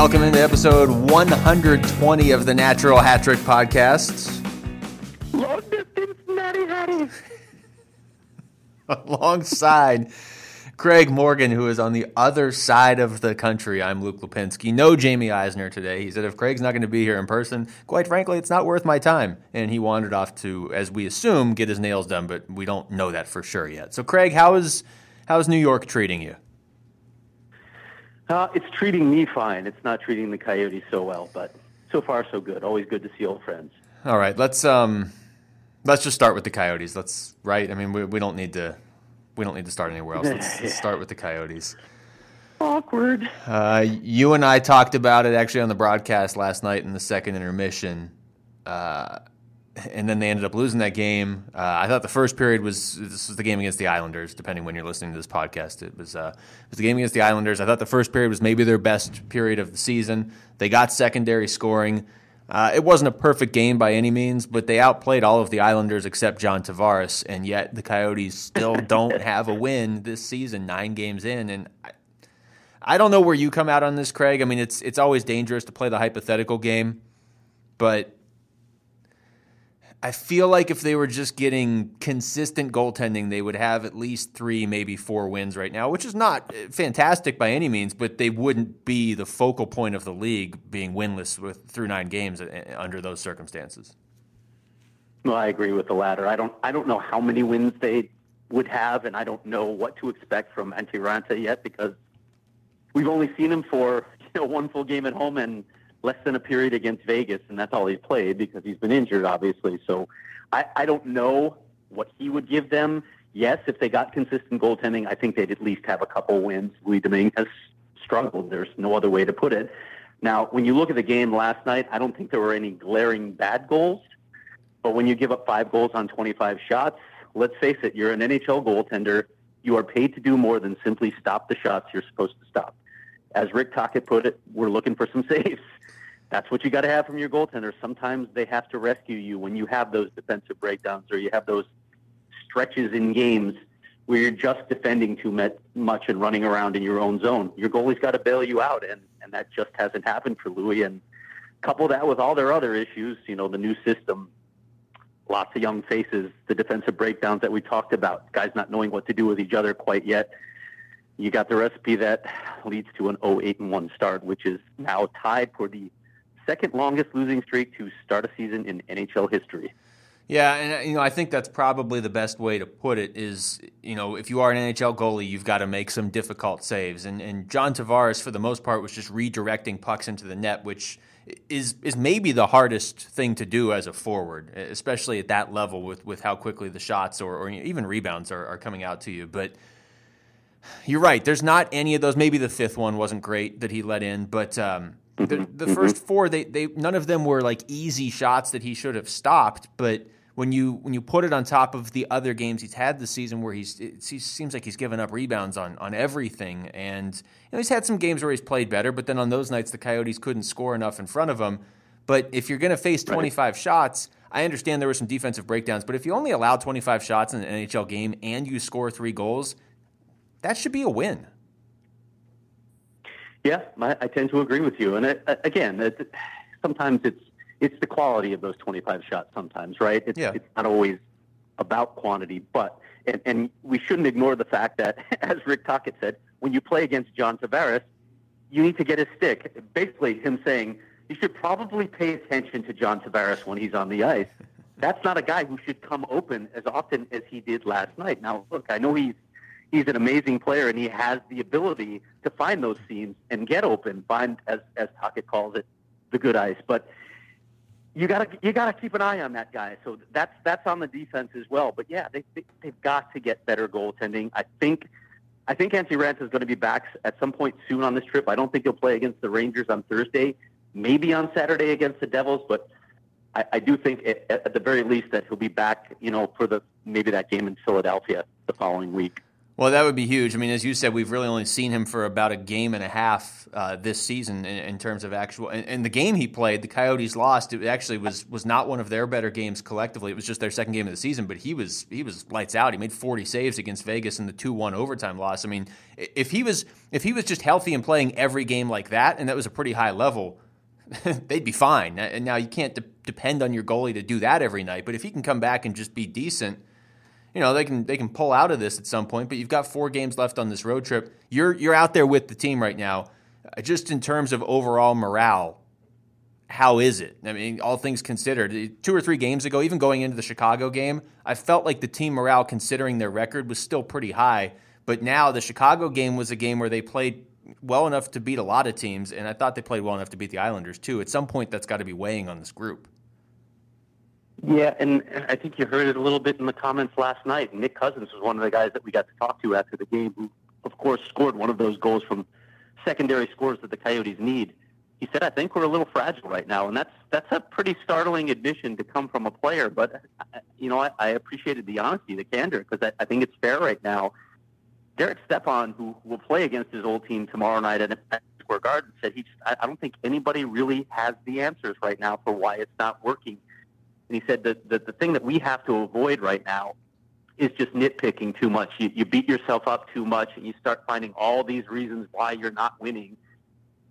Welcome into episode 120 of the Natural Hat Trick Podcast. Long distance, Natty Hattie. Alongside Craig Morgan, who is on the other side of the country. I'm Luke Lapinski. No Jaime Eisner today. He said if Craig's not going to be here in person, quite frankly, it's not worth my time. And he wandered off to, as we assume, get his nails done, but we don't know that for sure yet. So, Craig, how is how's New York treating you? Uh, it's treating me fine. It's not treating the Coyotes so well, but so far so good. Always good to see old friends. All right, let's um, let's just start with the Coyotes. Let's right. I mean, we, we don't need to we don't need to start anywhere else. Let's, let's start with the Coyotes. Awkward. Uh, you and I talked about it actually on the broadcast last night in the second intermission. Uh, and then they ended up losing that game. Uh, I thought the first period was this was the game against the Islanders. Depending when you're listening to this podcast, it was uh, it was the game against the Islanders. I thought the first period was maybe their best period of the season. They got secondary scoring. Uh, it wasn't a perfect game by any means, but they outplayed all of the Islanders except John Tavares, and yet the Coyotes still don't have a win this season, nine games in. And I, I don't know where you come out on this, Craig. I mean, it's it's always dangerous to play the hypothetical game, but I feel like if they were just getting consistent goaltending, they would have at least three, maybe four wins right now, which is not fantastic by any means, but they wouldn't be the focal point of the league being winless with through nine games uh, under those circumstances. Well, I agree with the latter. I don't. I don't know how many wins they would have, and I don't know what to expect from Antti Raanta yet because we've only seen him for you know one full game at home and less than a period against Vegas, and that's all he's played because he's been injured, obviously. So I, I don't know what he would give them. Yes, if they got consistent goaltending, I think they'd at least have a couple wins. Louis Domingue has struggled. There's no other way to put it. Now, when you look at the game last night, I don't think there were any glaring bad goals. But when you give up five goals on 25 shots, let's face it, you're an NHL goaltender. You are paid to do more than simply stop the shots you're supposed to stop. As Rick Tocchet put it, we're looking for some saves that's what you got to have from your goaltender. Sometimes they have to rescue you when you have those defensive breakdowns or you have those stretches in games where you're just defending too much and running around in your own zone. Your goalie's got to bail you out, and, and that just hasn't happened for Louis. And couple that with all their other issues, you know, the new system, lots of young faces, the defensive breakdowns that we talked about, guys not knowing what to do with each other quite yet. You got the recipe that leads to an 0-8 and 1 start, which is now tied for the second longest losing streak to start a season in NHL history. Yeah, and you know, I think that's probably the best way to put it is, you know, if you are an NHL goalie, you've got to make some difficult saves. And and John Tavares for the most part was just redirecting pucks into the net, which is is maybe the hardest thing to do as a forward, especially at that level with, with how quickly the shots or, or even rebounds are, are coming out to you. But you're right. There's not any of those. Maybe the fifth one wasn't great that he let in, but um, the, mm-hmm. the mm-hmm. first four, they, they none of them were like easy shots that he should have stopped. But when you when you put it on top of the other games he's had this season, where he's it seems like he's given up rebounds on on everything, and you know, he's had some games where he's played better. But then on those nights, the Coyotes couldn't score enough in front of him. But if you're going to face 25 right. shots, I understand there were some defensive breakdowns. But if you only allow 25 shots in an NHL game and you score three goals, that should be a win. Yeah, I, I tend to agree with you. And it, again, it, sometimes it's it's the quality of those 25 shots. Sometimes, right? It's, yeah. it's not always about quantity, but and, and we shouldn't ignore the fact that, as Rick Tocchet said, when you play against John Tavares, you need to get his stick. Basically, him saying you should probably pay attention to John Tavares when he's on the ice. That's not a guy who should come open as often as he did last night. Now, look, I know he's he's an amazing player and he has the ability to find those seams and get open, find as as Tocchet calls it, the good ice. But you gotta you gotta keep an eye on that guy. So that's that's on the defense as well. But yeah, they, they they've got to get better goaltending. I think I think Antti Raanta is going to be back at some point soon on this trip. I don't think he'll play against the Rangers on Thursday. Maybe on Saturday against the Devils, but I, I do think at, at the very least that he'll be back. You know, for the maybe that game in Philadelphia the following week. Well, that would be huge. I mean, as you said, we've really only seen him for about a game and a half uh, this season in, in, terms of actual. And, and, the game he played, the Coyotes lost. It actually was was not one of their better games collectively. It was just their second game of the season. But he was he was lights out. He made 40 saves against Vegas in the two one overtime loss. I mean, if he was if he was just healthy and playing every game like that, and that was a pretty high level, they'd be fine. And now you can't de- depend on your goalie to do that every night. But if he can come back and just be decent you know they can they can pull out of this at some point. But you've got four games left on this road trip. You're you're out there with the team right now. Uh, just in terms of overall morale, how is it? I mean, all things considered, two or three games ago, even going into the Chicago game, I felt like the team morale, considering their record, was still pretty high. But now the Chicago game was a game where they played well enough to beat a lot of teams, and I thought they played well enough to beat the Islanders too. At some point, that's got to be weighing on this group. Yeah, and I think you heard it a little bit in the comments last night. Nick Cousins was one of the guys that we got to talk to after the game, who, of course, scored one of those goals from secondary scores that the Coyotes need. He said, "I think we're a little fragile right now," and that's that's a pretty startling admission to come from a player. But uh, you know, I, I appreciated the honesty, the candor, because I, I think it's fair right now. Derek Stepan, who will play against his old team tomorrow night at Square Garden, said he. Just, I, I don't think anybody really has the answers right now for why it's not working and he said that the, the thing that we have to avoid right now is just nitpicking too much. You, you beat yourself up too much and you start finding all these reasons why you're not winning.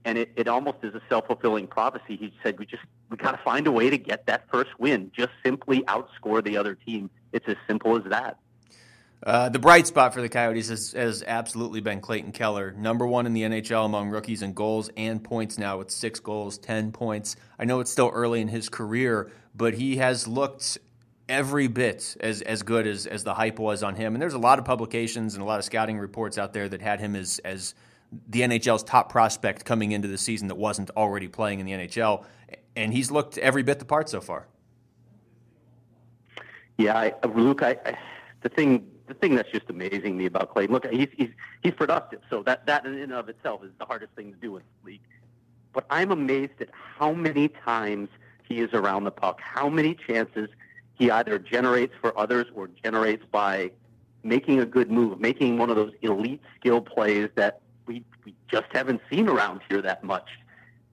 And it, it almost is a self fulfilling prophecy. He said, we just, we got to find a way to get that first win. Just simply outscore the other team. It's as simple as that. Uh, the bright spot for the Coyotes has, has, absolutely been Clayton Keller, number one in the NHL among rookies in goals and points now with six goals, 10 points. I know it's still early in his career, but he has looked every bit as, as good as, as the hype was on him. And there's a lot of publications and a lot of scouting reports out there that had him as, as the NHL's top prospect coming into the season that wasn't already playing in the NHL. And he's looked every bit the part so far. Yeah, I, Luke, I, I, the thing the thing that's just amazing me about Clayton, look, he's he's he's productive, so that that in and of itself is the hardest thing to do in the league. But I'm amazed at how many times he is around the puck, how many chances he either generates for others or generates by making a good move, making one of those elite skill plays that we, we just haven't seen around here that much.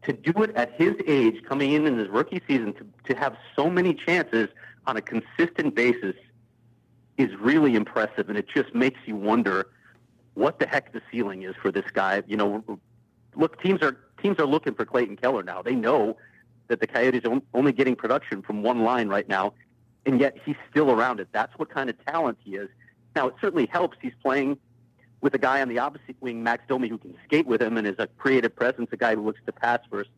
To do it at his age, coming in in his rookie season, to, to have so many chances on a consistent basis is really impressive, and it just makes you wonder what the heck the ceiling is for this guy. You know, look, teams are teams are looking for Clayton Keller now. They know that the Coyotes are only getting production from one line right now, and yet he's still around it. That's what kind of talent he is. Now, it certainly helps. He's playing with a guy on the opposite wing, Max Domi, who can skate with him and is a creative presence, a guy who looks to pass first.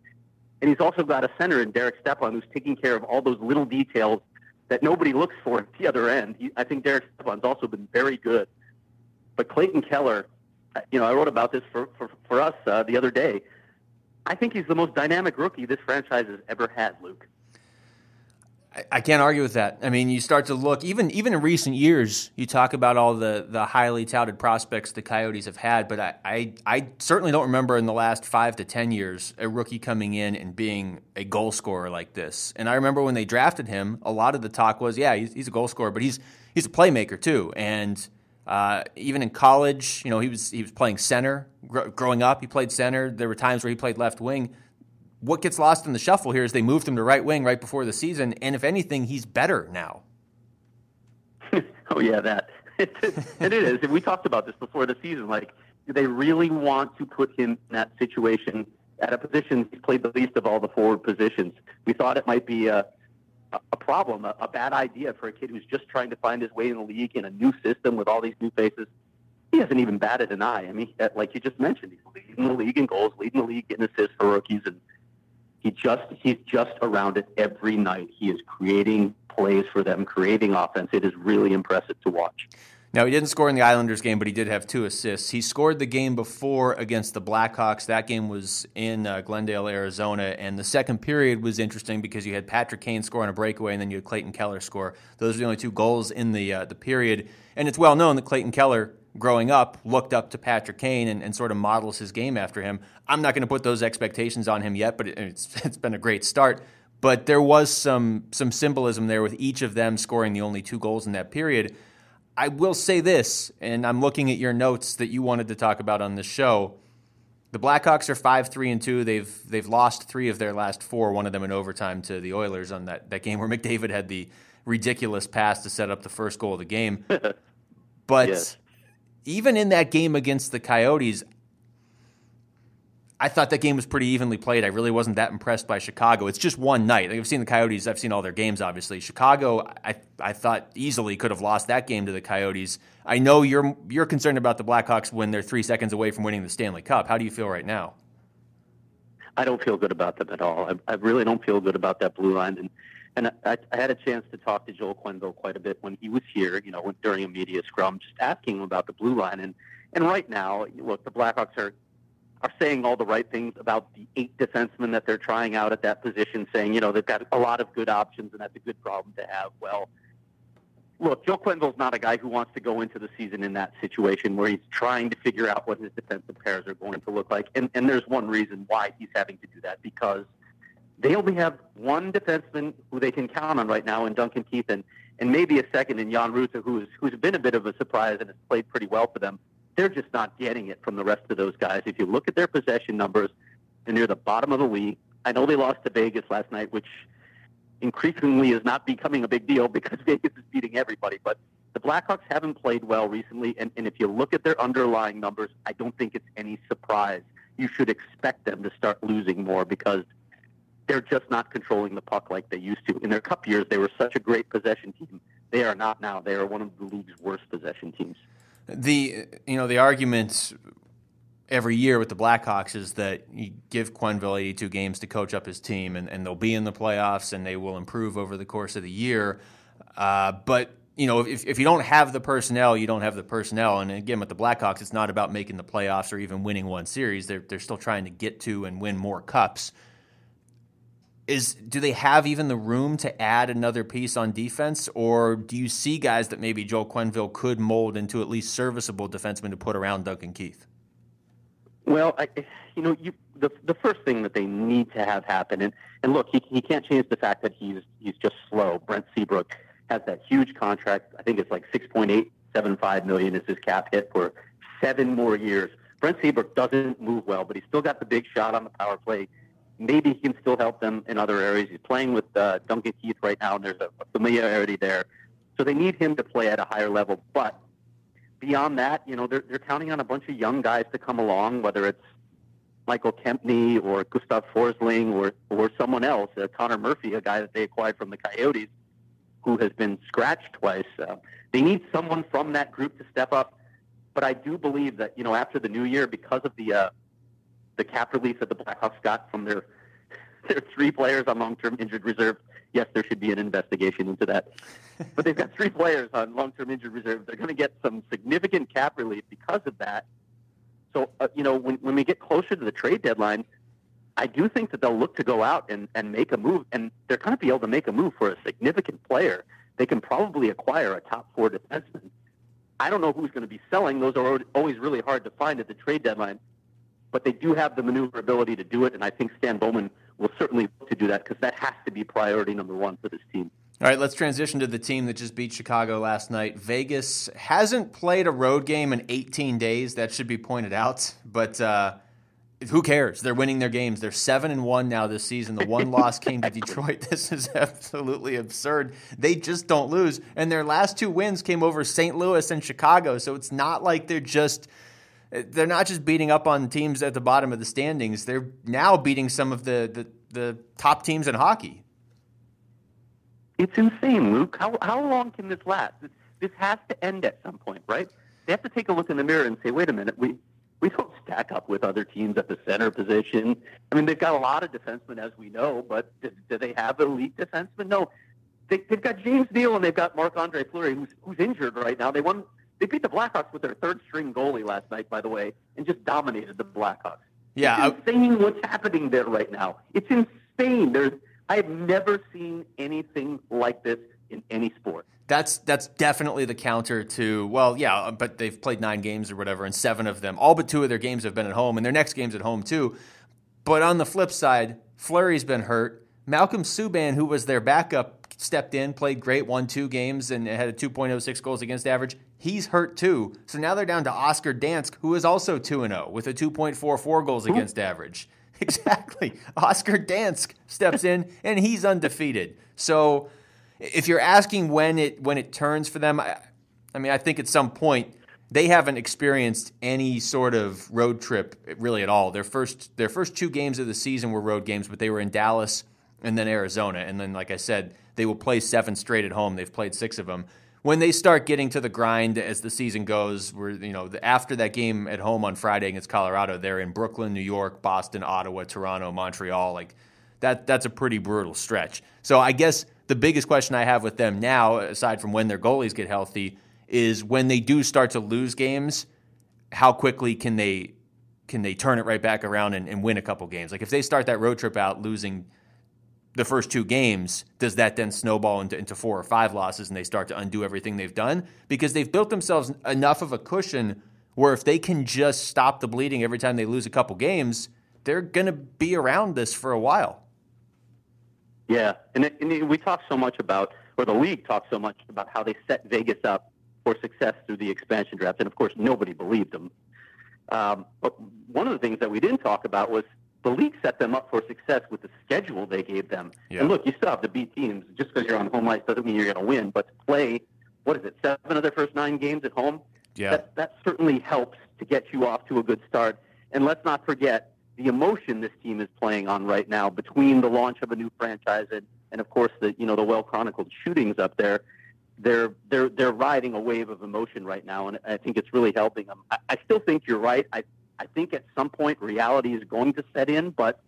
And he's also got a center in Derek Stepan who's taking care of all those little details that nobody looks for at the other end. I think Derek Stepan's also been very good. But Clayton Keller, uh, you know, I wrote about this for, for, for us uh, the other day. I think he's the most dynamic rookie this franchise has ever had, Luke. I can't argue with that. I mean, you start to look even even in recent years. You talk about all the the highly touted prospects the Coyotes have had, but I, I, I certainly don't remember in the last five to ten years a rookie coming in and being a goal scorer like this. And I remember when they drafted him, a lot of the talk was, yeah, he's, he's a goal scorer, but he's he's a playmaker too. And uh, even in college, you know, he was he was playing center. Gr- growing up, he played center. There were times where he played left wing what gets lost in the shuffle here is they moved him to right wing right before the season, and if anything, he's better now. oh yeah, that and it is. we talked about this before the season. Like, do they really want to put him in that situation at a position he's played the least of all the forward positions? We thought it might be a a problem, a, a bad idea for a kid who's just trying to find his way in the league in a new system with all these new faces. He hasn't even batted an eye. I mean, like you just mentioned, he's leading the league in goals, leading the league in assists for rookies, and he just he's just around it every night. He is creating plays for them, creating offense. It is really impressive to watch. Now, he didn't score in the Islanders game, but he did have two assists. He scored the game before against the Blackhawks. That game was in uh, Glendale, Arizona. And the second period was interesting because you had Patrick Kane score on a breakaway, and then you had Clayton Keller score. Those are the only two goals in the, uh, the period. And it's well known that Clayton Keller growing up, looked up to Patrick Kane and, and sort of models his game after him. I'm not going to put those expectations on him yet, but it, it's, it's been a great start. But there was some some symbolism there with each of them scoring the only two goals in that period. I will say this, and I'm looking at your notes that you wanted to talk about on the show. The Blackhawks are five three and two. They've they've lost three of their last four. One of them in overtime to the Oilers on that, that game where McDavid had the ridiculous pass to set up the first goal of the game. But yes. Even in that game against the Coyotes, I thought that game was pretty evenly played. I really wasn't that impressed by Chicago. It's just one night. Like I've seen the Coyotes. I've seen all their games. Obviously, Chicago. I I thought easily could have lost that game to the Coyotes. I know you're you're concerned about the Blackhawks when they're three seconds away from winning the Stanley Cup. How do you feel right now? I don't feel good about them at all. I, I really don't feel good about that blue line. And and I, I had a chance to talk to Joel Quenneville quite a bit when he was here. You know, during a media scrum, just asking him about the blue line. And and right now, look, the Blackhawks are are saying all the right things about the eight defensemen that they're trying out at that position, saying, you know, they've got a lot of good options and that's a good problem to have. Well, look, Joe Quenneville's not a guy who wants to go into the season in that situation where he's trying to figure out what his defensive pairs are going to look like. And, and there's one reason why he's having to do that because they only have one defenseman who they can count on right now in Duncan Keith and, and maybe a second in Jan Rutta, who's, who's been a bit of a surprise and has played pretty well for them they're just not getting it from the rest of those guys. If you look at their possession numbers, they're near the bottom of the league. I know they lost to Vegas last night, which increasingly is not becoming a big deal because Vegas is beating everybody. But the Blackhawks haven't played well recently, and, and if you look at their underlying numbers, I don't think it's any surprise. You should expect them to start losing more because they're just not controlling the puck like they used to. In their cup years, they were such a great possession team. They are not now. They are one of the league's worst possession teams. The you know the argument every year with the Blackhawks is that you give Quenneville 82 games to coach up his team, and, and they'll be in the playoffs and they will improve over the course of the year. Uh, but you know, if, if you don't have the personnel, you don't have the personnel. And again, with the Blackhawks, it's not about making the playoffs or even winning one series. They're they're still trying to get to and win more cups is do they have even the room to add another piece on defense, or do you see guys that maybe Joel Quenneville could mold into at least serviceable defensemen to put around Duncan Keith? Well, I, you know, you, the the first thing that they need to have happen, and, and look, he, he can't change the fact that he's he's just slow. Brent Seabrook has that huge contract. I think it's like six point eight seven five million is his cap hit for seven more years. Brent Seabrook doesn't move well, but he's still got the big shot on the power play maybe he can still help them in other areas. He's playing with uh, Duncan Keith right now, and there's a, familiarity there. So they need him to play at a higher level. But beyond that, you know, they're, they're counting on a bunch of young guys to come along, whether it's Michael Kempny or Gustav Forsling or, or someone else, uh, Connor Murphy, a guy that they acquired from the Coyotes, who has been scratched twice. Uh, they need someone from that group to step up. But I do believe that, you know, after the new year, because of the uh, the cap relief that the Blackhawks got from their their three players on long-term injured reserve. Yes, there should be an investigation into that. but they've got three players on long-term injured reserve. They're going to get some significant cap relief because of that. So, uh, you know, when, when we get closer to the trade deadline, I do think that they'll look to go out and, and make a move, and they're going to be able to make a move for a significant player. They can probably acquire a top four defenseman. I don't know who's going to be selling. Those are always really hard to find at the trade deadline but they do have the maneuverability to do it, and I think Stan Bowman will certainly look to do that because that has to be priority number one for this team. All right, let's transition to the team that just beat Chicago last night. Vegas hasn't played a road game in 18 days. That should be pointed out, but uh, who cares? They're winning their games. They're seven and one now this season. The one loss came to Detroit. This is absolutely absurd. They just don't lose, and their last two wins came over St. Louis and Chicago. So it's not like they're just they're not just beating up on teams at the bottom of the standings. They're now beating some of the, the, the top teams in hockey. It's insane, Luke. How, how long can this last? This, has to end at some point, right? They have to take a look in the mirror and say, wait a minute, we, we don't stack up with other teams at the center position. I mean, they've got a lot of defensemen, as we know, but do, do they have elite defensemen? No. They, have got James Neal and they've got Marc Andre Fleury, who's, who's injured right now. They won they beat the Blackhawks with their third string goalie last night, by the way, and just dominated the Blackhawks. Yeah, it's insane I... what's happening there right now. It's insane. There's I have never seen anything like this in any sport. That's that's definitely the counter to well, yeah, uh, but they've played nine games or whatever, and seven of them, all but two of their games have been at home, and their next game's at home too. But on the flip side, Fleury's been hurt. Malcolm Subban, who was their backup, stepped in, played great, won two games, and had a 2.06 goals against average He's hurt too. So now they're down to Oscar Dansk, who is also 2 0 with a 2.44 goals against average. Exactly. Oscar Dansk steps in and he's undefeated. So if you're asking when it when it turns for them, I, I mean, I think at some point they haven't experienced any sort of road trip really at all. Their first their first two games of the season were road games, but they were in Dallas and then Arizona, and then like I said, they will play seven straight at home. They've played six of them. When they start getting to the grind as the season goes, where you know after that game at home on Friday against Colorado, they're in Brooklyn, New York, Boston, Ottawa, Toronto, Montreal. Like that, that's a pretty brutal stretch. So I guess the biggest question I have with them now, aside from when their goalies get healthy, is when they do start to lose games, how quickly can they can they turn it right back around and, and win a couple games? Like if they start that road trip out losing the first two games, does that then snowball into, into four or five losses and they start to undo everything they've done? Because they've built themselves enough of a cushion where if they can just stop the bleeding every time they lose a couple games, they're going to be around this for a while. Yeah, and, it, and we talk so much about, or the league talks so much about how they set Vegas up for success through the expansion draft, and of course nobody believed them. Um, but one of the things that we didn't talk about was the league set them up for success with the schedule they gave them. Yeah. And look, you still have to beat teams. Just because you're on home ice doesn't mean you're going to win. But to play, what is it, seven of their first nine games at home? Yeah. That, that certainly helps to get you off to a good start. And let's not forget the emotion this team is playing on right now between the launch of a new franchise and, and of course the you know the well chronicled shootings up there. They're they're they're riding a wave of emotion right now, and I think it's really helping them. I, I still think you're right. I I think at some point reality is going to set in, but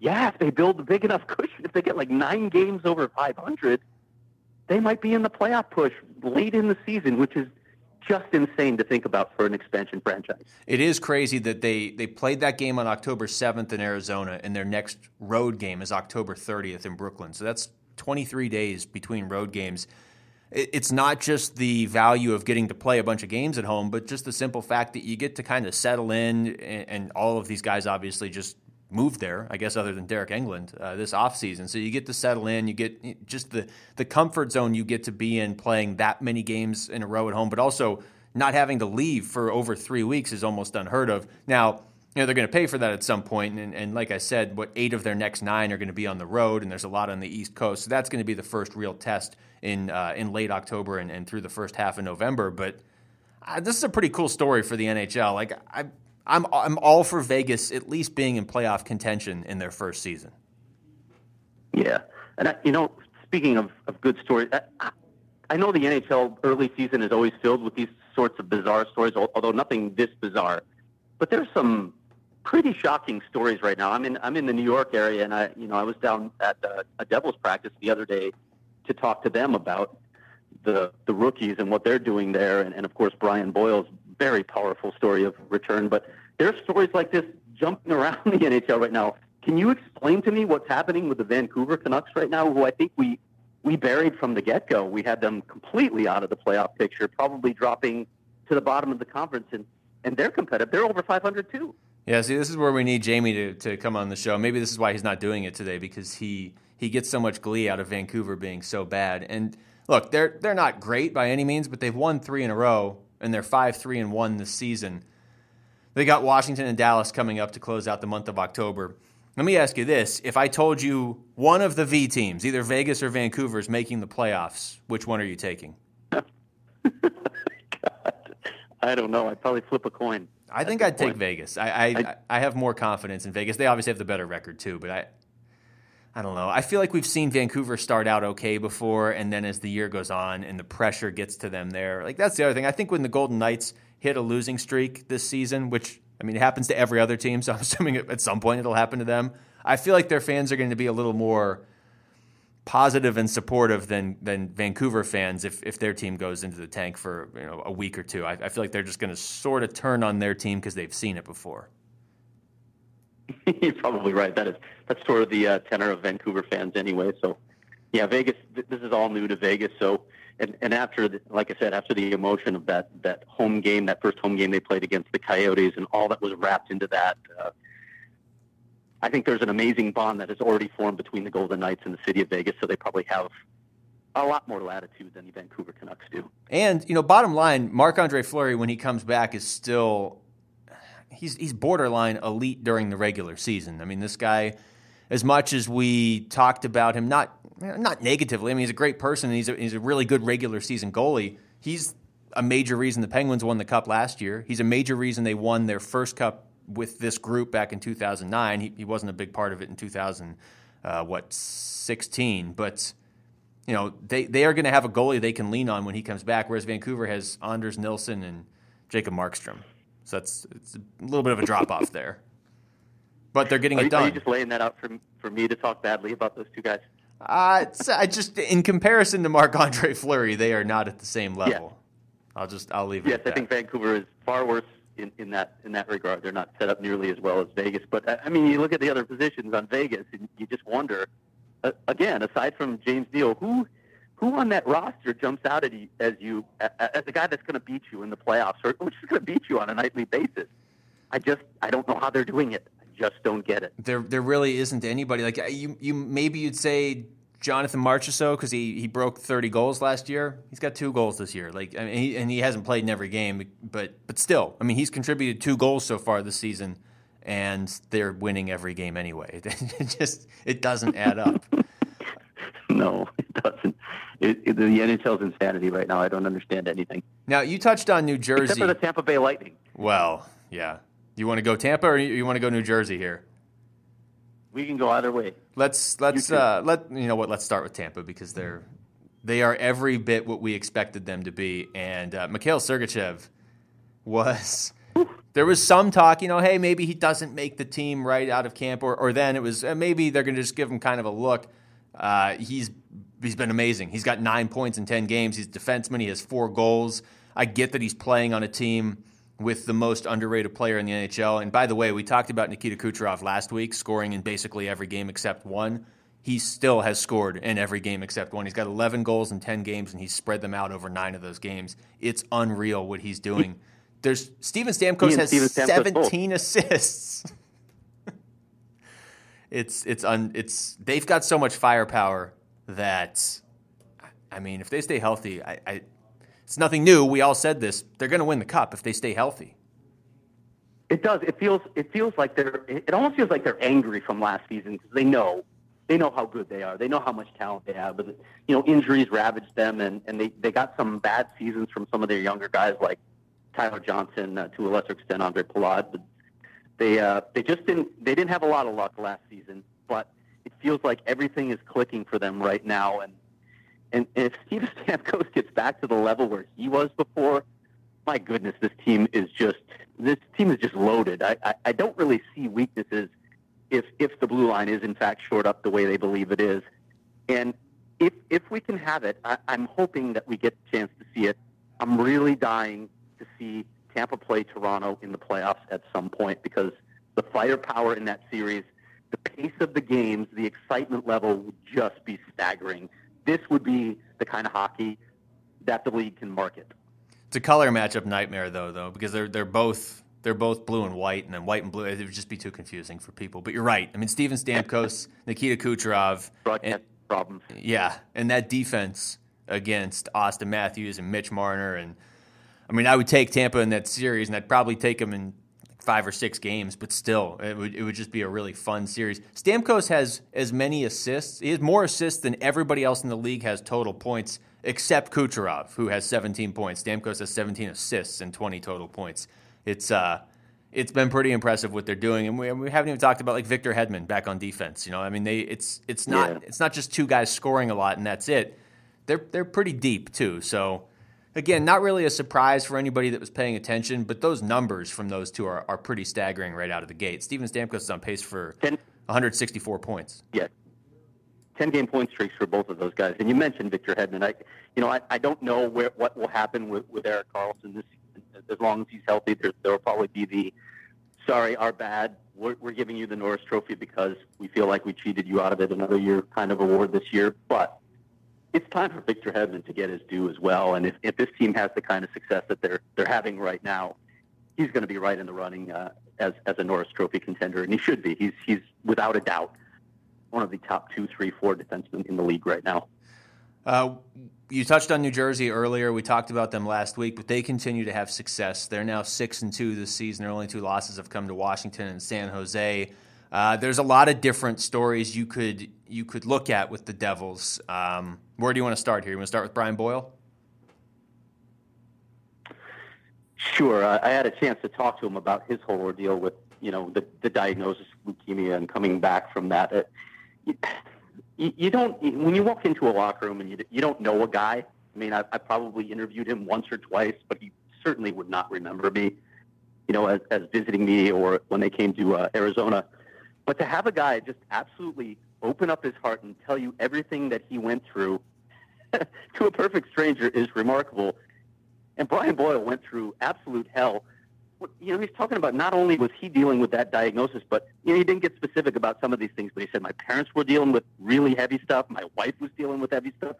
yeah, if they build a big enough cushion, if they get like nine games over 500, they might be in the playoff push late in the season, which is just insane to think about for an expansion franchise. It is crazy that they they played that game on October 7th in Arizona, and their next road game is October 30th in Brooklyn. So that's 23 days between road games it's not just the value of getting to play a bunch of games at home, but just the simple fact that you get to kind of settle in, and, all of these guys obviously just moved there, I guess, other than Deryk Engelland uh, this offseason. So you get to settle in, you get just the, the comfort zone you get to be in playing that many games in a row at home, but also not having to leave for over three weeks is almost unheard of. Now, you know, they're going to pay for that at some point. And, and like I said, what eight of their next nine are going to be on the road, and there's a lot on the East Coast. So that's going to be the first real test in uh, in late October and, and through the first half of November. But uh, this is a pretty cool story for the NHL. Like I, I'm I'm all for Vegas at least being in playoff contention in their first season. Yeah, and I, you know, speaking of, of good stories, I, I know the NHL early season is always filled with these sorts of bizarre stories, although nothing this bizarre. But there's some pretty shocking stories right now. I'm in I'm in the New York area, and I you know I was down at uh, a Devils practice the other day to talk to them about the the rookies and what they're doing there, and, and of course Brian Boyle's very powerful story of return. But there's stories like this jumping around the NHL right now. Can you explain to me what's happening with the Vancouver Canucks right now, who I think we we buried from the get go? We had them completely out of the playoff picture, probably dropping to the bottom of the conference, and and they're competitive. They're over 500 too. Yeah, see, this is where we need Jaime to, to come on the show. Maybe this is why he's not doing it today because he he gets so much glee out of Vancouver being so bad. And look, they're they're not great by any means, but they've won three in a row, and they're five three and one this season. They got Washington and Dallas coming up to close out the month of October. Let me ask you this: If I told you one of the V teams, either Vegas or Vancouver, is making the playoffs, which one are you taking? I don't know. I'd probably flip a coin. I think I'd point. take Vegas. I I, I I have more confidence in Vegas. They obviously have the better record too, but I I don't know. I feel like we've seen Vancouver start out okay before, and then as the year goes on and the pressure gets to them there, like that's the other thing. I think when the Golden Knights hit a losing streak this season, which I mean, it happens to every other team, so I'm assuming at some point it'll happen to them. I feel like their fans are going to be a little more positive and supportive than than Vancouver fans if, if their team goes into the tank for you know a week or two. I, I feel like they're just going to sort of turn on their team because they've seen it before. You're probably right. That is that's sort of the uh, tenor of Vancouver fans anyway. So, yeah, Vegas. Th- this is all new to Vegas. So, and and after, the, like I said, after the emotion of that that home game, that first home game they played against the Coyotes, and all that was wrapped into that. Uh, I think there's an amazing bond that has already formed between the Golden Knights and the city of Vegas. So they probably have a lot more latitude than the Vancouver Canucks do. And you know, bottom line, Marc Andre Fleury when he comes back is still he's he's borderline elite during the regular season. I mean, this guy, as much as we talked about him, not not negatively. I mean, he's a great person. And he's a, he's a really good regular season goalie. He's a major reason the Penguins won the cup last year. He's a major reason they won their first cup with this group back in 2009. He, he wasn't a big part of it in 2000, uh, what 16, but you know, they, they are going to have a goalie they can lean on when he comes back, whereas Vancouver has Anders Nilsson and Jacob Markstrom. So that's it's a little bit of a drop off there. But they're getting are it done. Are you just laying that out for, for me to talk badly about those two guys? Uh, I just in comparison to Marc Andre Fleury, they are not at the same level. Yeah. I'll just I'll leave it. Yes, I think Vancouver is far worse in, in that in that regard. They're not set up nearly as well as Vegas. But I mean, you look at the other positions on Vegas, and you just wonder uh, again, aside from James Neal, who who on that roster jumps out at you as you as a guy that's going to beat you in the playoffs, or which is going to beat you on a nightly basis? I just I don't know how they're doing it. I just don't get it. There there really isn't anybody like you. You maybe you'd say Jonathan Marchessault because he, he broke 30 goals last year. He's got two goals this year. Like I mean, he, and he hasn't played in every game, but but still, I mean, he's contributed two goals so far this season and they're winning every game anyway. It just it doesn't add up. no, it doesn't. It, it, the NHL's insanity right now. I don't understand anything. Now you touched on New Jersey, except for the Tampa Bay Lightning. Well, yeah. You want to go Tampa or you want to go New Jersey here? We can go either way. Let's let's uh, let you know what. Let's start with Tampa because they're they are every bit what we expected them to be, and uh, Mikhail Sergachev was there was some talk, you know, hey, maybe he doesn't make the team right out of camp, or, or then it was uh, maybe they're going to just give him kind of a look. Uh, he's he's been amazing. He's got nine points in ten games. He's a defenseman. He has four goals. I get that he's playing on a team with the most underrated player in the NHL. And by the way, we talked about Nikita Kucherov last week, scoring in basically every game except one. He still has scored in every game except one. He's got 11 goals in 10 games, and he's spread them out over nine of those games. It's unreal what he's doing. There's Steven Stamkos has Steven Stamkos 17 both. assists. it's it's un, it's they've got so much firepower that I mean, if they stay healthy, I, I it's nothing new. We all said this. They're going to win the cup if they stay healthy. It does. It feels. It feels like they're. It almost feels like they're angry from last season because they know, they know how good they are. They know how much talent they have. But you know, injuries ravaged them, and and they they got some bad seasons from some of their younger guys like Tyler Johnson, uh, to a lesser extent Ondrej Palat, but they uh, they just didn't they didn't have a lot of luck last season. But it feels like everything is clicking for them right now, and and, if Steve Stamkos gets back to the level where he was before, my goodness, this team is just this team is just loaded. I, I, I don't really see weaknesses if if the blue line is in fact short up the way they believe it is, and if if we can have it, I, I'm hoping that we get the chance to see it. I'm really dying to see Tampa play Toronto in the playoffs at some point because the firepower in that series, the pace of the games, the excitement level would just be staggering. This would be the kind of hockey that the league can market. It's a color matchup nightmare though, though, because they're they're both they're both blue and white, and then white and blue. It would just be too confusing for people. But you're right. I mean, Steven Stamkos, Nikita Kucherov, broadcast and, problems. Yeah, and that defense against Auston Matthews and Mitch Marner and I mean, I would take Tampa in that series, and I'd probably take them in five or six games, but still, it would it would just be a really fun series. Stamkos has as many assists. He has more assists than everybody else in the league has total points, except Kucherov, who has 17 points. Stamkos has 17 assists and 20 total points. It's uh, it's been pretty impressive what they're doing, and we, we haven't even talked about like Victor Hedman back on defense. You know, I mean, they it's it's not yeah. it's not just two guys scoring a lot and that's it. They're they're pretty deep too. So Again, not really a surprise for anybody that was paying attention, but those numbers from those two are, are pretty staggering right out of the gate. Steven Stamkos is on pace for 10, 164 points. Yeah. 10 game point streaks for both of those guys. And you mentioned Victor Hedman. I, you know, I, I don't know where, what will happen with, with Erik Karlsson this As long as he's healthy, there, there will probably be the sorry, our bad. We're, we're giving you the Norris Trophy because we feel like we cheated you out of it another year kind of award this year. But it's time for Victor Hedman to get his due as well. And if, if this team has the kind of success that they're they're having right now, he's going to be right in the running uh, as as a Norris Trophy contender, and he should be. He's he's without a doubt one of the top two, three, four defensemen in the league right now. Uh, you touched on New Jersey earlier. We talked about them last week, but they continue to have success. They're now six and two this season. Their only two losses have come to Washington and San Jose. Uh, there's a lot of different stories you could you could look at with the Devils. Um, where do you want to start here? You want to start with Brian Boyle? Sure. I had a chance to talk to him about his whole ordeal with you know the, the diagnosis of leukemia and coming back from that. It, you, you don't when you walk into a locker room and you you don't know a guy. I mean, I, I probably interviewed him once or twice, but he certainly would not remember me. You know, as, as visiting me or when they came to uh, Arizona. But to have a guy just absolutely open up his heart and tell you everything that he went through to a perfect stranger is remarkable. And Brian Boyle went through absolute hell. You know, he's talking about not only was he dealing with that diagnosis, but you know, he didn't get specific about some of these things. But he said my parents were dealing with really heavy stuff. My wife was dealing with heavy stuff.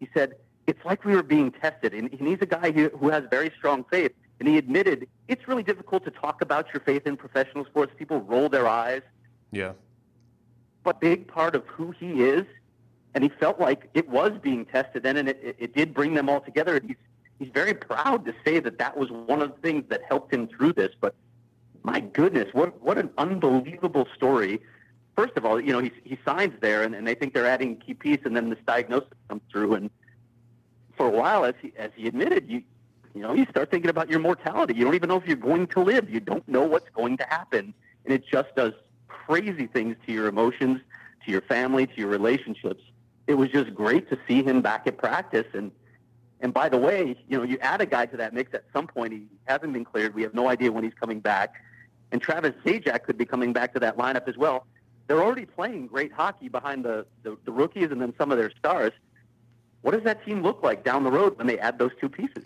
He said it's like we were being tested, and, and he's a guy who, who has very strong faith. And he admitted it's really difficult to talk about your faith in professional sports. People roll their eyes. Yeah. But big part of who he is, and he felt like it was being tested then, and it, it, did bring them all together. And he's he's very proud to say that that was one of the things that helped him through this. But my goodness, what what an unbelievable story! First of all, you know he he signs there, and, and they think they're adding a key piece, and then this diagnosis comes through, and for a while, as he as he admitted, you you know you start thinking about your mortality. You don't even know if you're going to live. You don't know what's going to happen, and it just does crazy things to your emotions, to your family, to your relationships. It was just great to see him back at practice and and by the way, you know, you add a guy to that mix at some point. He hasn't been cleared. We have no idea when he's coming back. And Travis Zajac could be coming back to that lineup as well. They're already playing great hockey behind the, the, the rookies and then some of their stars. What does that team look like down the road when they add those two pieces?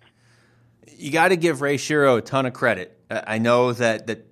You got to give Ray Shero a ton of credit. I know that, that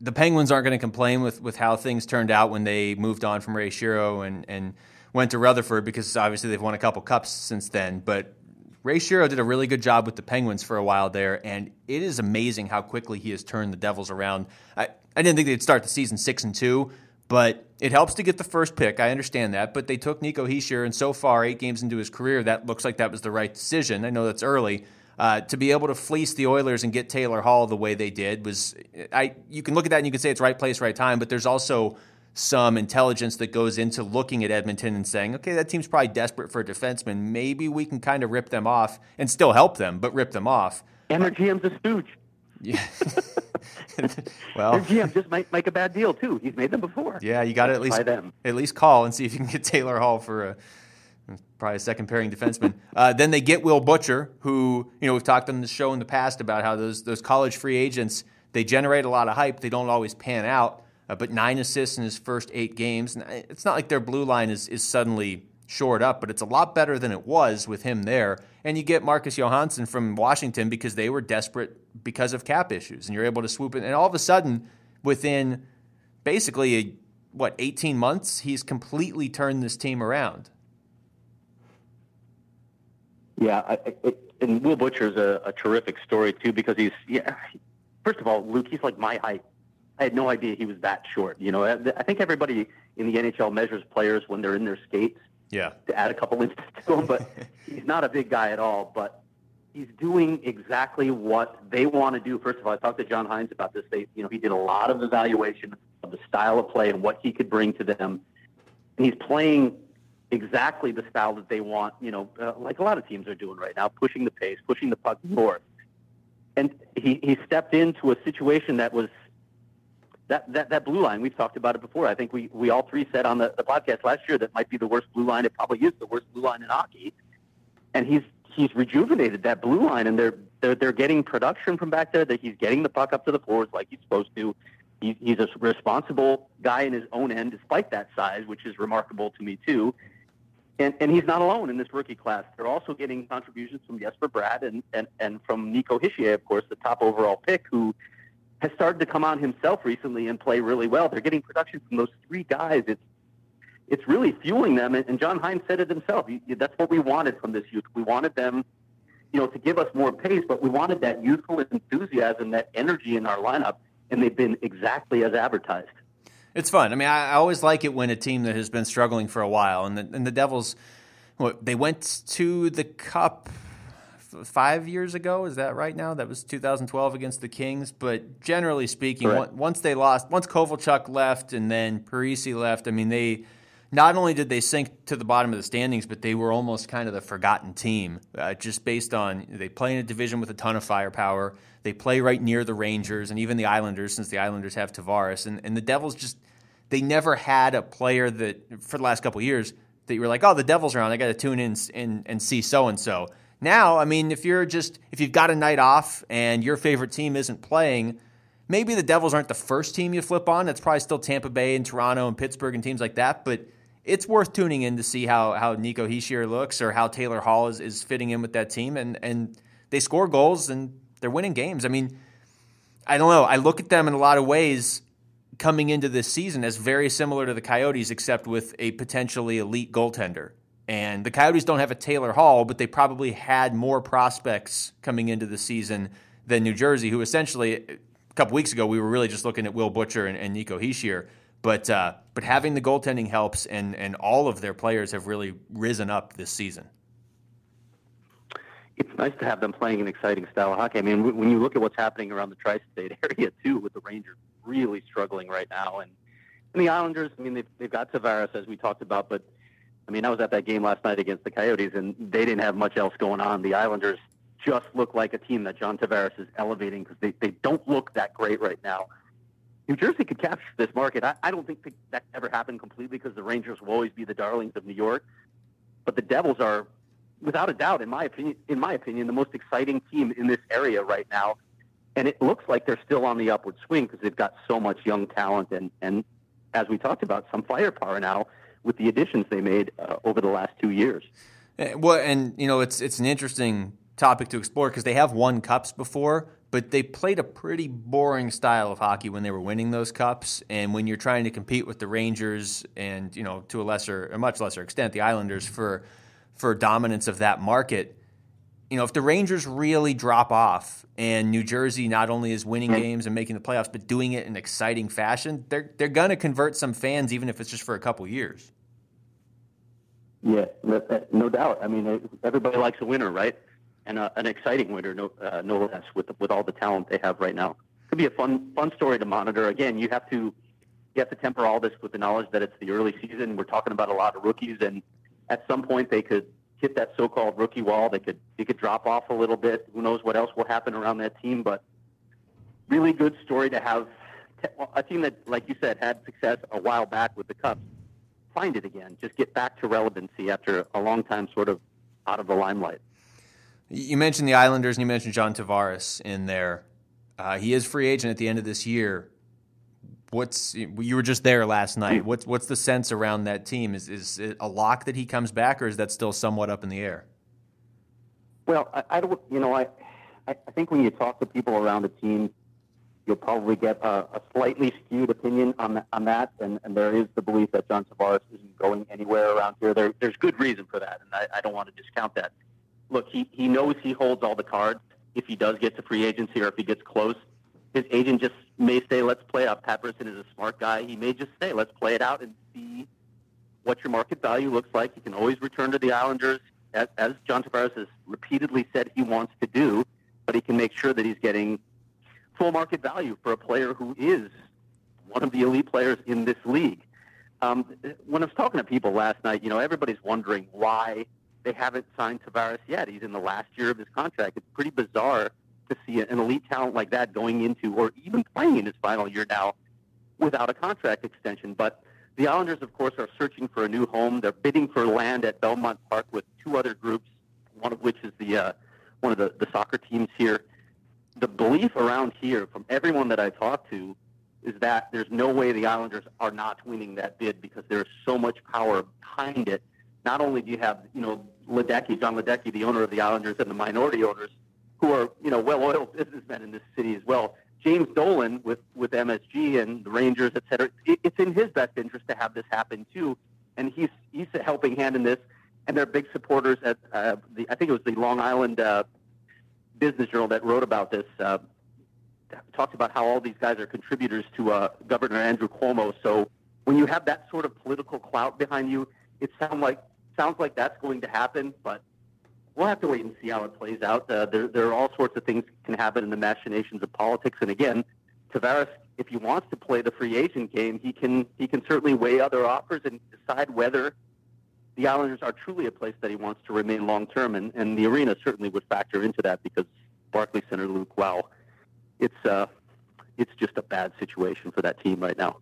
the Penguins aren't going to complain with, with how things turned out when they moved on from Ray Shero and, and went to Rutherford because obviously they've won a couple cups since then. But Ray Shero did a really good job with the Penguins for a while there, and it is amazing how quickly he has turned the Devils around. I, I didn't think they'd start the season six and two, but it helps to get the first pick. I understand that, but they took Nico Hischier, and so far, eight games into his career, that looks like that was the right decision. I know that's early. Uh, to be able to fleece the Oilers and get Taylor Hall the way they did was, I. You can look at that and you can say it's right place, right time, but there's also some intelligence that goes into looking at Edmonton and saying, okay, that team's probably desperate for a defenseman. Maybe we can kind of rip them off and still help them, but rip them off. And their GM's a stooge. Yeah. well, their GM just might make a bad deal too. He's made them before. Yeah, you got to at least at least call and see if you can get Taylor Hall for a probably a second pairing defenseman. Uh, then they get Will Butcher, who you know we've talked on the show in the past about how those those college free agents they generate a lot of hype. They don't always pan out uh, but nine assists in his first eight games. And It's not like their blue line is, is suddenly shored up, but it's a lot better than it was with him there. And you get Marcus Johansson from Washington because they were desperate because of cap issues, and you're able to swoop in. And all of a sudden, within basically a, what 18 months, he's completely turned this team around. Yeah, I, it, and Will Butcher's a, a terrific story too because he's yeah. First of all, Luke, he's like my height. I had no idea he was that short. You know, I think everybody in the NHL measures players when they're in their skates. Yeah. To add a couple inches to him, but he's not a big guy at all. But he's doing exactly what they want to do. First of all, I talked to John Hynes about this. They, you know, he did a lot of evaluation of the style of play and what he could bring to them. And he's playing exactly the style that they want. You know, uh, like a lot of teams are doing right now, pushing the pace, pushing the puck north. And he he stepped into a situation that was that, that, that blue line, we've talked about it before. I think we, we all three said on the, the podcast last year that might be the worst blue line. It probably is the worst blue line in hockey. And he's he's rejuvenated that blue line, and they're they're they're getting production from back there. That he's getting the puck up to the floors like he's supposed to. He's a responsible guy in his own end, despite that size, which is remarkable to me too. And and he's not alone in this rookie class. They're also getting contributions from Jesper Bratt and and and from Nico Hischier, of course, the top overall pick, who has started to come on himself recently and play really well. They're getting production from those three guys. It's it's really fueling them. And John Hynes said it himself. That's what we wanted from this youth. We wanted them, you know, to give us more pace, but we wanted that youthful enthusiasm, that energy in our lineup, and they've been exactly as advertised. It's fun. I mean, I, I always like it when a team that has been struggling for a while, and the, and the Devils well, they went to the Cup five years ago. Is that right now? That was 2012 against the Kings. But generally speaking, once they lost, once Kovalchuk left and then Parise left, I mean, they not only did they sink to the bottom of the standings, but they were almost kind of the forgotten team, uh, just based on they play in a division with a ton of firepower. They play right near the Rangers and even the Islanders, since the Islanders have Tavares. And, and the Devils just, they never had a player that, for the last couple years, that you were like, oh, the Devils are on. I got to tune in and, and see so and so. Now, I mean, if you're just if you've got a night off and your favorite team isn't playing, maybe the Devils aren't the first team you flip on. That's probably still Tampa Bay and Toronto and Pittsburgh and teams like that. But it's worth tuning in to see how how Nico Hischier looks or how Taylor Hall is, is fitting in with that team. And and they score goals and they're winning games. I mean, I don't know. I look at them in a lot of ways coming into this season as very similar to the Coyotes, except with a potentially elite goaltender. And the Coyotes don't have a Taylor Hall, but they probably had more prospects coming into the season than New Jersey, who essentially a couple weeks ago we were really just looking at Will Butcher and, and Nico Hischier. But uh, but having the goaltending helps, and and all of their players have really risen up this season. It's nice to have them playing an exciting style of hockey. I mean, when you look at what's happening around the tri-state area too, with the Rangers really struggling right now, and and the Islanders. I mean, they've they've got Tavares as we talked about, but I mean, I was at that game last night against the Coyotes, and they didn't have much else going on. The Islanders just look like a team that John Tavares is elevating because they, they don't look that great right now. New Jersey could capture this market. I, I don't think that ever happened completely because the Rangers will always be the darlings of New York. But the Devils are, without a doubt, in my opinion, in my opinion, the most exciting team in this area right now. And it looks like they're still on the upward swing because they've got so much young talent and, and as we talked about, some firepower now with the additions they made uh, over the last two years. Eh, well, and you know, it's it's an interesting topic to explore because they have won cups before, but they played a pretty boring style of hockey when they were winning those cups. And when you're trying to compete with the Rangers and you know, to a lesser, a much lesser extent, the Islanders for for dominance of that market. You know, if the Rangers really drop off and New Jersey not only is winning games and making the playoffs, but doing it in exciting fashion, they're they're going to convert some fans, even if it's just for a couple years. Yeah, no doubt. I mean, everybody likes a winner, right? And uh, an exciting winner, no, uh, no less, with with all the talent they have right now. Could be a fun fun story to monitor. Again, you have to you have to temper all this with the knowledge that it's the early season. We're talking about a lot of rookies, and at some point they could hit that so-called rookie wall. They could they could drop off a little bit. Who knows what else will happen around that team? But really good story to have a team that, like you said, had success a while back with the Cups find it again. Just get back to relevancy after a long time sort of out of the limelight. You mentioned the Islanders and you mentioned John Tavares in there. Uh, he is free agent at the end of this year. What's you were just there last night? What's what's the sense around that team? Is is it a lock that he comes back, or is that still somewhat up in the air? Well, I, I don't. You know, I I think when you talk to people around a team, you'll probably get a, a slightly skewed opinion on, the, on that. And, and there is the belief that John Tavares isn't going anywhere around here. There, there's good reason for that, and I, I don't want to discount that. Look, he, he knows he holds all the cards. If he does get to free agency or if he gets close, his agent just may say, let's play out. Pat is a smart guy. He may just say, let's play it out and see what your market value looks like. You can always return to the Islanders, as, as John Tavares has repeatedly said he wants to do, but he can make sure that he's getting full market value for a player who is one of the elite players in this league. Um, when I was talking to people last night, you know, everybody's wondering why they haven't signed Tavares yet. He's in the last year of his contract. It's pretty bizarre to see an elite talent like that going into or even playing in his final year now without a contract extension. But the Islanders, of course, are searching for a new home. They're bidding for land at Belmont Park with two other groups, one of which is the uh, one of the, the soccer teams here the belief around here from everyone that I talk to is that there's no way the Islanders are not winning that bid because there's so much power behind it. Not only do you have, you know, Ledecky, Jon Ledecky, the owner of the Islanders, and the minority owners, who are, you know, well-oiled businessmen in this city as well. James Dolan with, with MSG and the Rangers, et cetera, it, it's in his best interest to have this happen too. And he's, he's a helping hand in this. And they're big supporters at uh, the, I think it was the Long Island uh, business journal that wrote about this uh, talked about how all these guys are contributors to uh, Governor Andrew Cuomo. So when you have that sort of political clout behind you, it sounds like sounds like that's going to happen, but we'll have to wait and see how it plays out. Uh, there, there are all sorts of things can happen in the machinations of politics. And again, Tavares, if he wants to play the free agent game, he can he can certainly weigh other offers and decide whether the Islanders are truly a place that he wants to remain long term. And, and the arena certainly would factor into that because Barclays Center, Luke, wow, it's uh, it's just a bad situation for that team right now.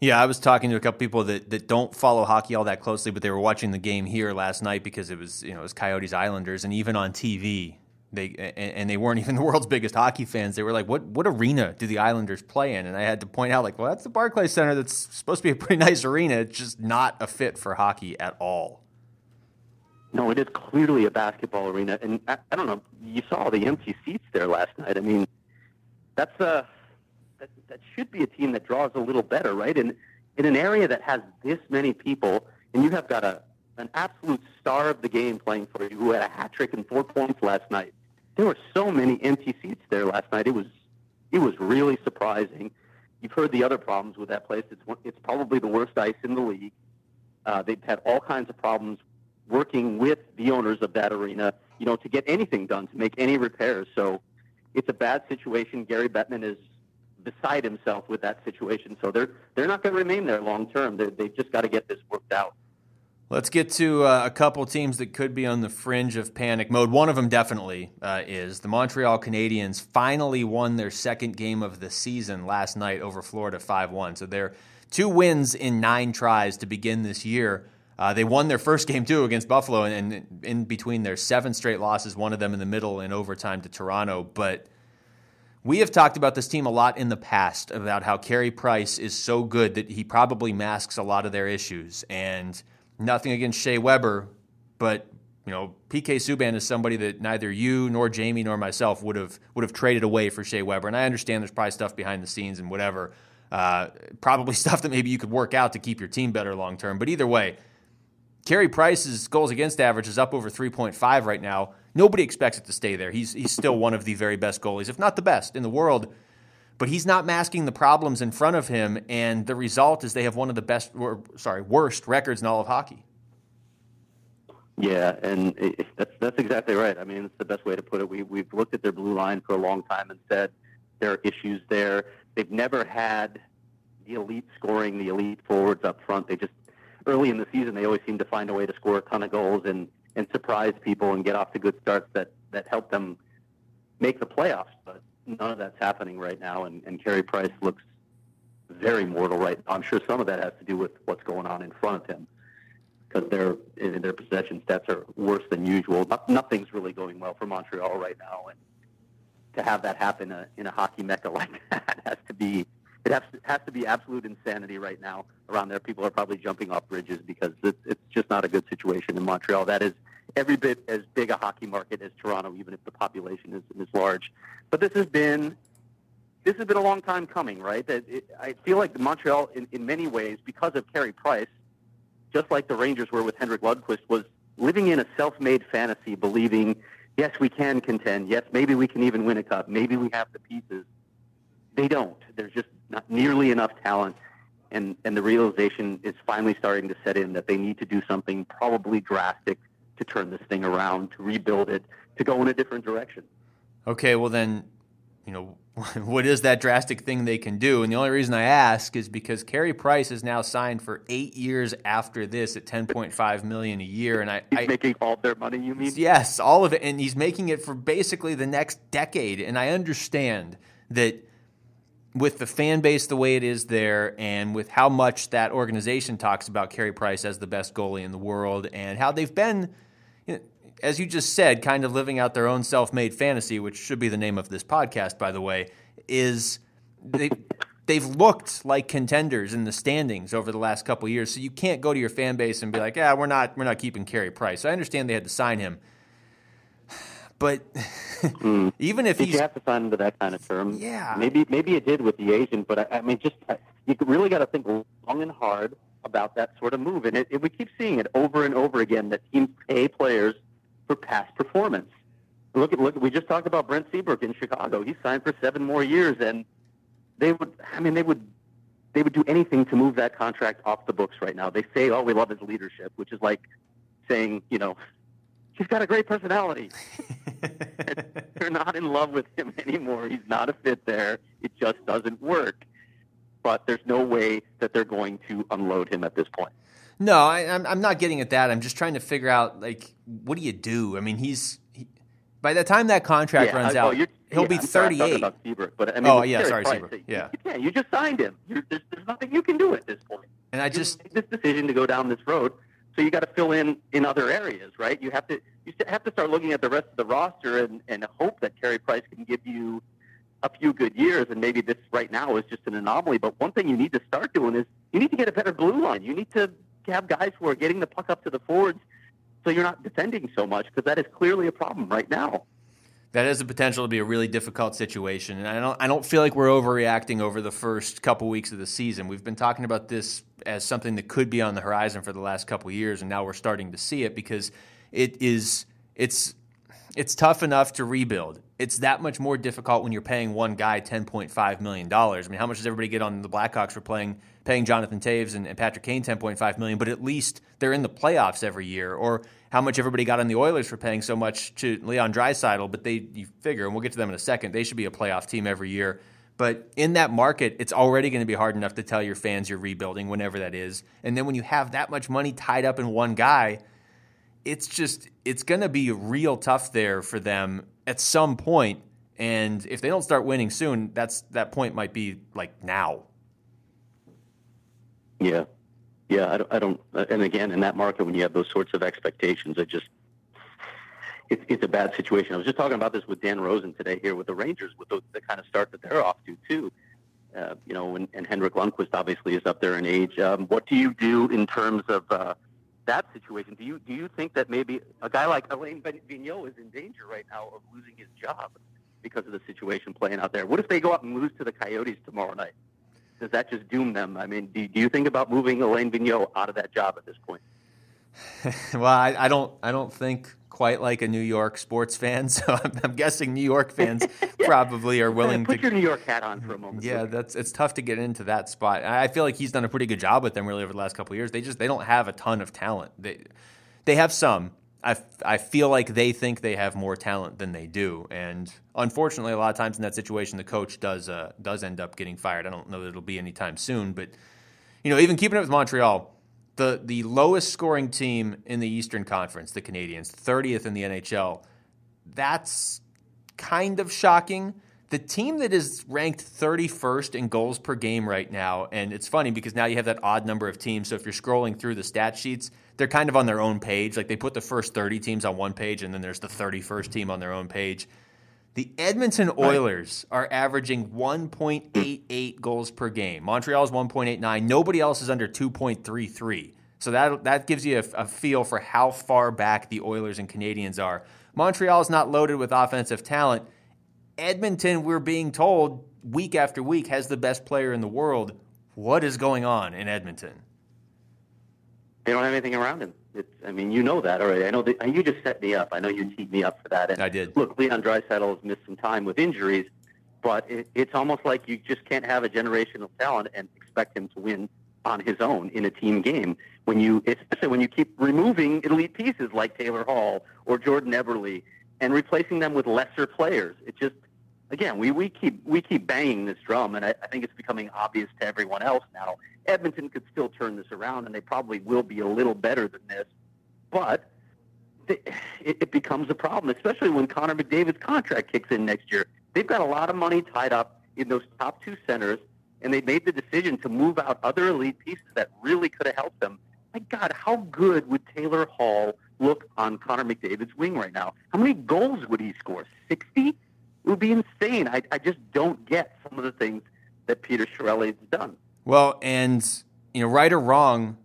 Yeah, I was talking to a couple people that, that don't follow hockey all that closely, but they were watching the game here last night because it was you know it was Coyotes Islanders, and even on TV they and they weren't even the world's biggest hockey fans. They were like, "What what arena do the Islanders play in?" And I had to point out, like, "Well, that's the Barclays Center. That's supposed to be a pretty nice arena. It's just not a fit for hockey at all." No, it is clearly a basketball arena, and I, I don't know. You saw the empty seats there last night. I mean, that's a uh, that, should be a team that draws a little better, right? And in an area that has this many people, and you have got a an absolute star of the game playing for you who had a hat trick and four points last night. There were so many empty seats there last night. It was it was really surprising. You've heard the other problems with that place. It's it's probably the worst ice in the league. Uh, they've had all kinds of problems working with the owners of that arena, you know, to get anything done, to make any repairs. So it's a bad situation. Gary Bettman is beside himself with that situation. So they're they're not going to remain there long term. They've just got to get this worked out. Let's get to uh, a couple teams that could be on the fringe of panic mode. One of them definitely uh, is. The Montreal Canadiens finally won their second game of the season last night over Florida 5 1. So they're two wins in nine tries to begin this year. Uh, they won their first game too against Buffalo, and, and in between their seven straight losses, one of them in the middle in overtime to Toronto. But we have talked about this team a lot in the past about how Carey Price is so good that he probably masks a lot of their issues. And nothing against Shea Weber, but you know, PK Subban is somebody that neither you nor Jaime nor myself would have would have traded away for Shea Weber. And I understand there's probably stuff behind the scenes and whatever, uh, probably stuff that maybe you could work out to keep your team better long term. But either way, Carey Price's goals against average is up over 3.5 right now. Nobody expects it to stay there. He's he's still one of the very best goalies, if not the best in the world but he's not masking the problems in front of him. And the result is they have one of the best, or sorry, worst records in all of hockey. Yeah, and it, that's that's exactly right. I mean, it's the best way to put it. We we've looked at their blue line for a long time and said there are issues there. They've never had the elite scoring, the elite forwards up front. They just early in the season they always seem to find a way to score a ton of goals and and surprise people and get off to good starts that that help them make the playoffs. But none of that's happening right now, and, and Carey Price looks very mortal right. I'm sure some of that has to do with what's going on in front of him because their their possession stats are worse than usual. nothing's really going well for Montreal right now, and to have that happen in a hockey mecca like that has to be it has to, has to be absolute insanity right now around there. People are probably jumping off bridges because it's, it's just not a good situation in Montreal. That is every bit as big a hockey market as Toronto, even if the population isn't as large. But this has been this has been a long time coming, right? That I feel like Montreal, in, in many ways, because of Carey Price, just like the Rangers were with Henrik Lundqvist, was living in a self-made fantasy, believing, yes, we can contend. Yes, maybe we can even win a cup. Maybe we have the pieces. They don't. There's just not nearly enough talent. And, and the realization is finally starting to set in that they need to do something probably drastic to turn this thing around, to rebuild it, to go in a different direction. Okay, well then, you know, what is that drastic thing they can do? And the only reason I ask is because Carey Price is now signed for eight years after this at ten point five million a year, and I he's I, making all their money. You mean? Yes, all of it, and he's making it for basically the next decade. And I understand that with the fan base the way it is there, and with how much that organization talks about Carey Price as the best goalie in the world, and how they've been as you just said, kind of living out their own self made fantasy, which should be the name of this podcast, by the way, is they. They've looked like contenders in the standings over the last couple years, so you can't go to your fan base and be like, "Yeah, we're not, we're not keeping Carey Price." I understand they had to sign him, but mm. even if you have to sign him to that kind of term, yeah, maybe maybe it did with the agent, but I, I mean, just you really got to think long and hard about that sort of move, and it, it, we keep seeing it over and over again that teams pay players for past performance. Look at look. We just talked about Brent Seabrook in Chicago. He signed for seven more years, and they would. I mean, they would. They would do anything to move that contract off the books right now. They say, "Oh, we love his leadership," which is like saying, you know, he's got a great personality. They're not in love with him anymore. He's not a fit there. It just doesn't work. But there's no way that they're going to unload him at this point. No, I, am I'm, I'm not getting at that. I'm just trying to figure out like what do you do? I mean, he's he, by the time that contract yeah, runs I, oh, out, oh, he'll yeah, be I'm 38. About Seabrook, but I mean, oh yeah, sorry, Seabrook. Yeah, yeah, you just signed him. There's, there's nothing you can do at this point. And I just you made this decision to go down this road, so you got to fill in in other areas, right? You have to you have to start looking at the rest of the roster and, and hope that Carey Price can give you a few good years, and maybe this right now is just an anomaly. But one thing you need to start doing is you need to get a better blue line. You need to have guys who are getting the puck up to the forwards, so you're not defending so much because that is clearly a problem right now. That has the potential to be a really difficult situation, and I don't. I don't feel like we're overreacting over the first couple weeks of the season. We've been talking about this as something that could be on the horizon for the last couple years, and now we're starting to see it because it is. It's it's tough enough to rebuild. It's that much more difficult when you're paying one guy ten point five million dollars. I mean, how much does everybody get on the Blackhawks for playing paying Jonathan Toews and, and Patrick Kane ten point five million? But at least they're in the playoffs every year. Or how much everybody got on the Oilers for paying so much to Leon Draisaitl? But they you figure, and we'll get to them in a second. They should be a playoff team every year. But in that market, it's already going to be hard enough to tell your fans you're rebuilding, whenever that is. And then when you have that much money tied up in one guy it's just it's going to be real tough there for them at some point and if they don't start winning soon that's that point might be like now. Yeah. Yeah i don't, I don't and again in that market when you have those sorts of expectations it just it's, it's a bad situation. I was just talking about this with dan rosen today here with the rangers with the, the kind of start that they're off to too. Uh, you know and, and henrik lundqvist obviously is up there in age. Um, what do you do in terms of uh, that situation, do you do you think that maybe a guy like Alain Vigneault is in danger right now of losing his job because of the situation playing out there? What if they go out and lose to the Coyotes tomorrow night? Does that just doom them? I mean, do, do you think about moving Alain Vigneault out of that job at this point? well, I, I, don't. I don't think quite like a New York sports fan, so I'm, I'm guessing New York fans yeah. probably are willing put to put your New York hat on for a moment. Yeah, that's it's tough to get into that spot. I feel like he's done a pretty good job with them really over the last couple years. They just they don't have a ton of talent. They they have some. I, I feel like they think they have more talent than they do, and unfortunately, a lot of times in that situation, the coach does uh, does end up getting fired. I don't know that it'll be anytime soon, but you know, even keeping it with Montreal, the the lowest scoring team in the Eastern Conference, the Canadiens, 30th in the NHL. That's kind of shocking. The team that is ranked 31st in goals per game right now, and it's funny because now you have that odd number of teams. So if you're scrolling through the stat sheets, they're kind of on their own page. Like they put the first 30 teams on one page, and then there's the 31st team on their own page. The Edmonton Oilers are averaging 1.88 goals per game. Montreal is 1.89. Nobody else is under 2.33. So that that gives you a, a, feel for how far back the Oilers and Canadiens are. Montreal is not loaded with offensive talent. Edmonton, we're being told week after week, has the best player in the world. What is going on in Edmonton? They don't have anything around him. It's, I mean, you know that already. I know that you just set me up. I know you teed me up for that. And I did. Look, Leon Draisaitl has missed some time with injuries, but it, it's almost like you just can't have a generational talent and expect him to win on his own in a team game. When you, especially when you keep removing elite pieces like Taylor Hall or Jordan Eberle and replacing them with lesser players, it just again we, we keep we keep banging this drum, and I, I think it's becoming obvious to everyone else now. Edmonton could still turn this around, and they probably will be a little better than this, but it, it becomes a problem, especially when Connor McDavid's contract kicks in next year. They've got a lot of money tied up in those top two centers, and they made the decision to move out other elite pieces that really could have helped them. My God, how good would Taylor Hall look on Connor McDavid's wing right now? How many goals would he score? 60? It would be insane. I, I just don't get some of the things that Peter Chiarelli has done. Well, and you know, right or wrong,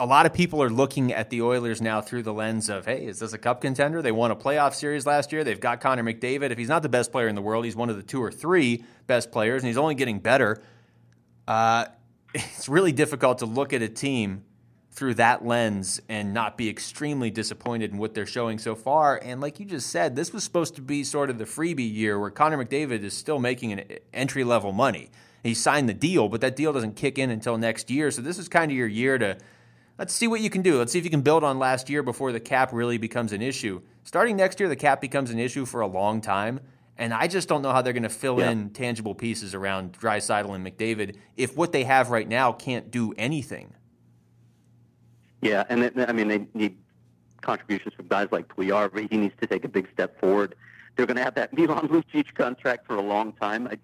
a lot of people are looking at the Oilers now through the lens of, hey, is this a cup contender? They won a playoff series last year. They've got Connor McDavid. If he's not the best player in the world, he's one of the two or three best players, and he's only getting better. Uh, it's really difficult to look at a team through that lens and not be extremely disappointed in what they're showing so far. And like you just said, this was supposed to be sort of the freebie year where Connor McDavid is still making an entry level money he signed the deal, but that deal doesn't kick in until next year. So this is kind of your year to let's see what you can do. Let's see if you can build on last year before the cap really becomes an issue. Starting next year, the cap becomes an issue for a long time. And I just don't know how they're going to fill yeah. in tangible pieces around Draisaitl and McDavid if what they have right now can't do anything. Yeah, and it, I mean they need contributions from guys like Puljujarvi. He needs to take a big step forward. They're going to have that Milan Lucic contract for a long time. I,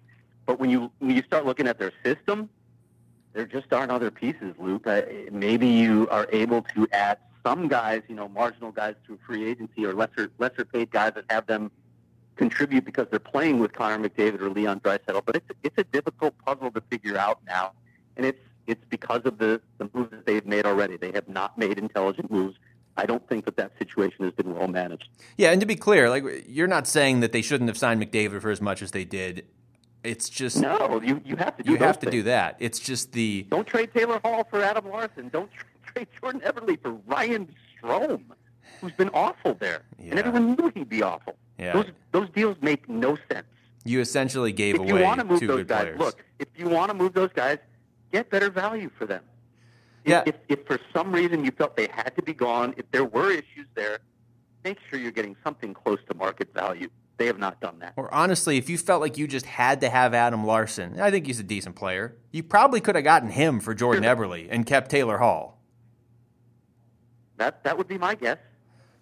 but when you when you start looking at their system, there just aren't other pieces, Luke. Uh, maybe you are able to add some guys, you know, marginal guys through free agency or lesser lesser paid guys that have them contribute because they're playing with Connor McDavid or Leon Draisaitl. But it's it's a difficult puzzle to figure out now, and it's it's because of the the moves that they've made already. They have not made intelligent moves. I don't think that that situation has been well managed. Yeah, and to be clear, like you're not saying that they shouldn't have signed McDavid for as much as they did. It's just no. You you have to do you have to things. do that. It's just the don't trade Taylor Hall for Adam Larsson. Don't trade Jordan Eberle for Ryan Strome, who's been awful there, yeah. and everyone knew he'd be awful. Yeah. Those those deals make no sense. You essentially gave if away you want to move those guys, players. Look, if you want to move those guys, get better value for them. Yeah. If, if, if for some reason you felt they had to be gone, if there were issues there, make sure you're getting something close to market value. They have not done that. Or honestly, if you felt like you just had to have Adam Larsson, I think he's a decent player. You probably could have gotten him for Jordan sure. Eberle and kept Taylor Hall. That that would be my guess.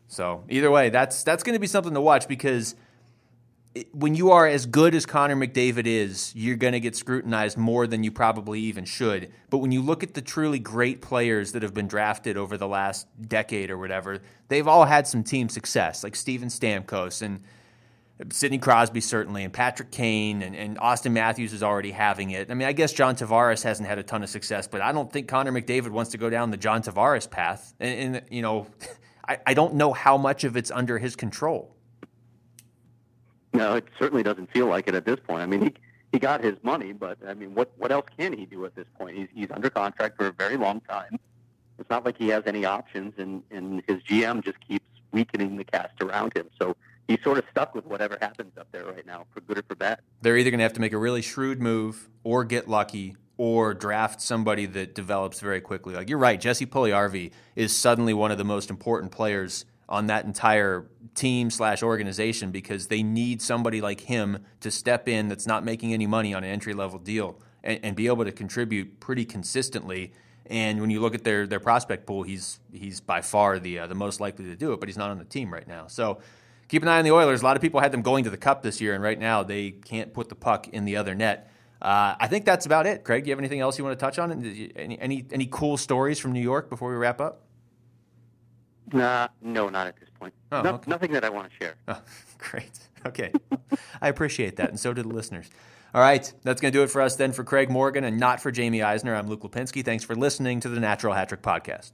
So either way, that's that's going to be something to watch because when you are as good as Connor McDavid is, you're going to get scrutinized more than you probably even should. But when you look at the truly great players that have been drafted over the last decade or whatever, they've all had some team success, like Steven Stamkos and Sidney Crosby, certainly, and Patrick Kane, and, and Auston Matthews is already having it. I mean, I guess John Tavares hasn't had a ton of success, but I don't think Connor McDavid wants to go down the John Tavares path. And, and you know, I, I don't know how much of it's under his control. No, it certainly doesn't feel like it at this point. I mean, he he got his money, but I mean, what what else can he do at this point? He's he's under contract for a very long time. It's not like he has any options, and and his GM just keeps weakening the cast around him. So he's sort of stuck with whatever happens up there right now, for good or for bad. They're either going to have to make a really shrewd move, or get lucky, or draft somebody that develops very quickly. Like you're right, Jesse Puljujarvi is suddenly one of the most important players on that entire team slash organization because they need somebody like him to step in that's not making any money on an entry level deal and, and, be able to contribute pretty consistently. And when you look at their their prospect pool, he's he's by far the uh, the most likely to do it, but he's not on the team right now. So keep an eye on the Oilers. A lot of people had them going to the Cup this year, and right now they can't put the puck in the other net. Uh, I think that's about it. Craig, do you have anything else you want to touch on? Any any any cool stories from New York before we wrap up? Nah, no, not at this point. Oh, no, okay. Nothing that I want to share. Oh, great. Okay. I appreciate that, and so do the listeners. All right, that's going to do it for us then for Craig Morgan and not for Jaime Eisner. I'm Luke Lapinski. Thanks for listening to the Natural Hat Trick Podcast.